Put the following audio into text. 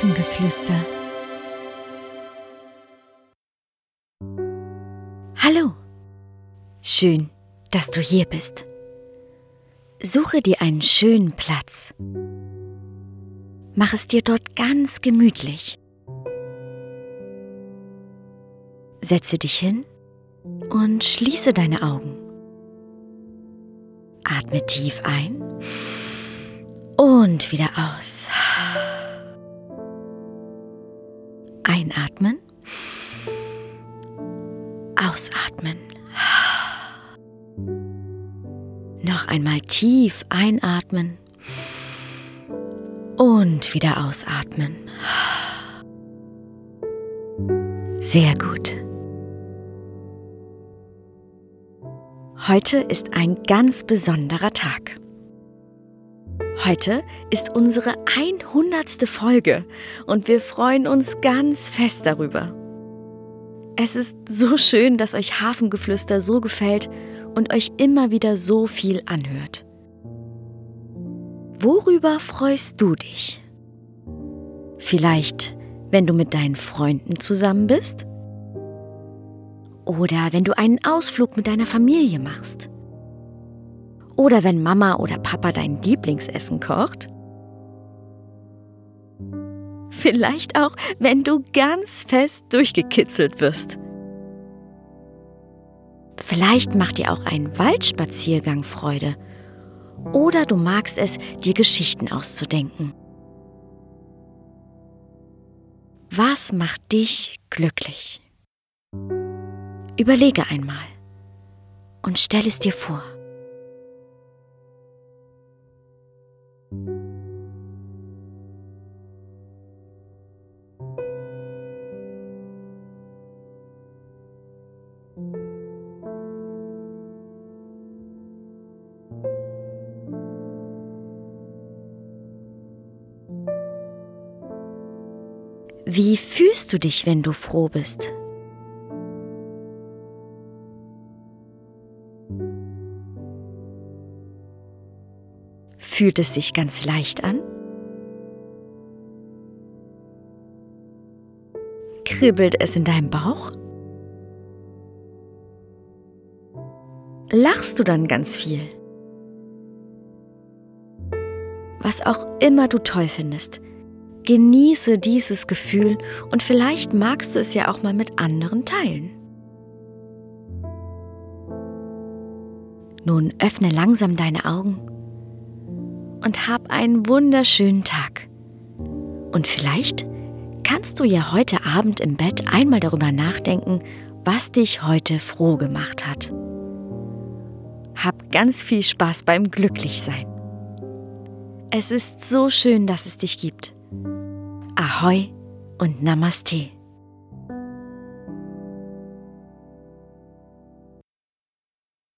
Hafengeflüster. Hallo, schön, dass du hier bist. Suche dir einen schönen Platz. Mach es dir dort ganz gemütlich. Setze dich hin und schließe deine Augen. Atme tief ein und wieder aus. Einatmen. Ausatmen. Noch einmal tief einatmen und wieder ausatmen. Sehr gut. Heute ist ein ganz besonderer Tag. Heute ist unsere 100. Folge und wir freuen uns ganz fest darüber. Es ist so schön, dass euch Hafengeflüster so gefällt und euch immer wieder so viel anhört. Worüber freust du dich? Vielleicht, wenn du mit deinen Freunden zusammen bist? Oder wenn du einen Ausflug mit deiner Familie machst? Oder wenn Mama oder Papa dein Lieblingsessen kocht? Vielleicht auch, wenn du ganz fest durchgekitzelt wirst. Vielleicht macht dir auch ein Waldspaziergang Freude. Oder du magst es, dir Geschichten auszudenken. Was macht dich glücklich? Überlege einmal und stell es dir vor. Wie fühlst du dich, wenn du froh bist? Fühlt es sich ganz leicht an? Kribbelt es in deinem Bauch? Lachst du dann ganz viel? Was auch immer du toll findest, genieße dieses Gefühl und vielleicht magst du es ja auch mal mit anderen teilen. Nun öffne langsam deine Augen und hab einen wunderschönen Tag. Und vielleicht kannst du ja heute Abend im Bett einmal darüber nachdenken, was dich heute froh gemacht hat. Hab ganz viel Spaß beim Glücklichsein. Es ist so schön, dass es dich gibt. Ahoi und Namaste.